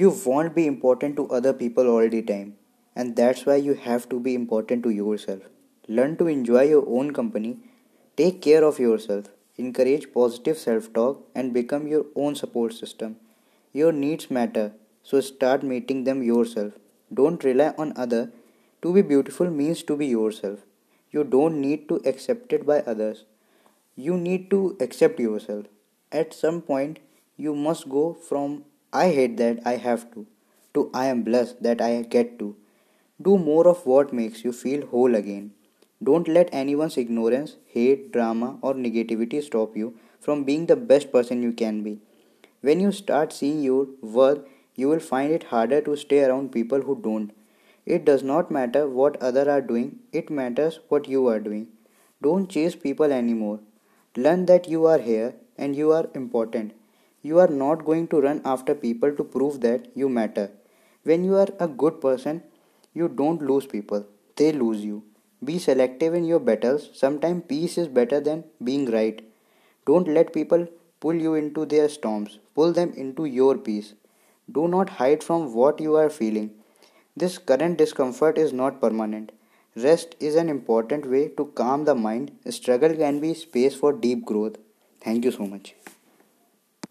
You won't be important to other people all the time, and that's why you have to be important to yourself. Learn to enjoy your own company, take care of yourself, encourage positive self talk, and become your own support system. Your needs matter, so start meeting them yourself. Don't rely on others. To be beautiful means to be yourself. You don't need to accept it by others. You need to accept yourself. At some point, you must go from I hate that I have to to I am blessed that I get to. Do more of what makes you feel whole again. Don't let anyone's ignorance, hate, drama, or negativity stop you from being the best person you can be. When you start seeing your worth, you will find it harder to stay around people who don't. It does not matter what others are doing, it matters what you are doing. Don't chase people anymore. Learn that you are here and you are important. You are not going to run after people to prove that you matter. When you are a good person, you don't lose people, they lose you. Be selective in your battles. Sometimes peace is better than being right. Don't let people pull you into their storms, pull them into your peace. Do not hide from what you are feeling. This current discomfort is not permanent. Rest is an important way to calm the mind. Struggle can be space for deep growth. Thank you so much.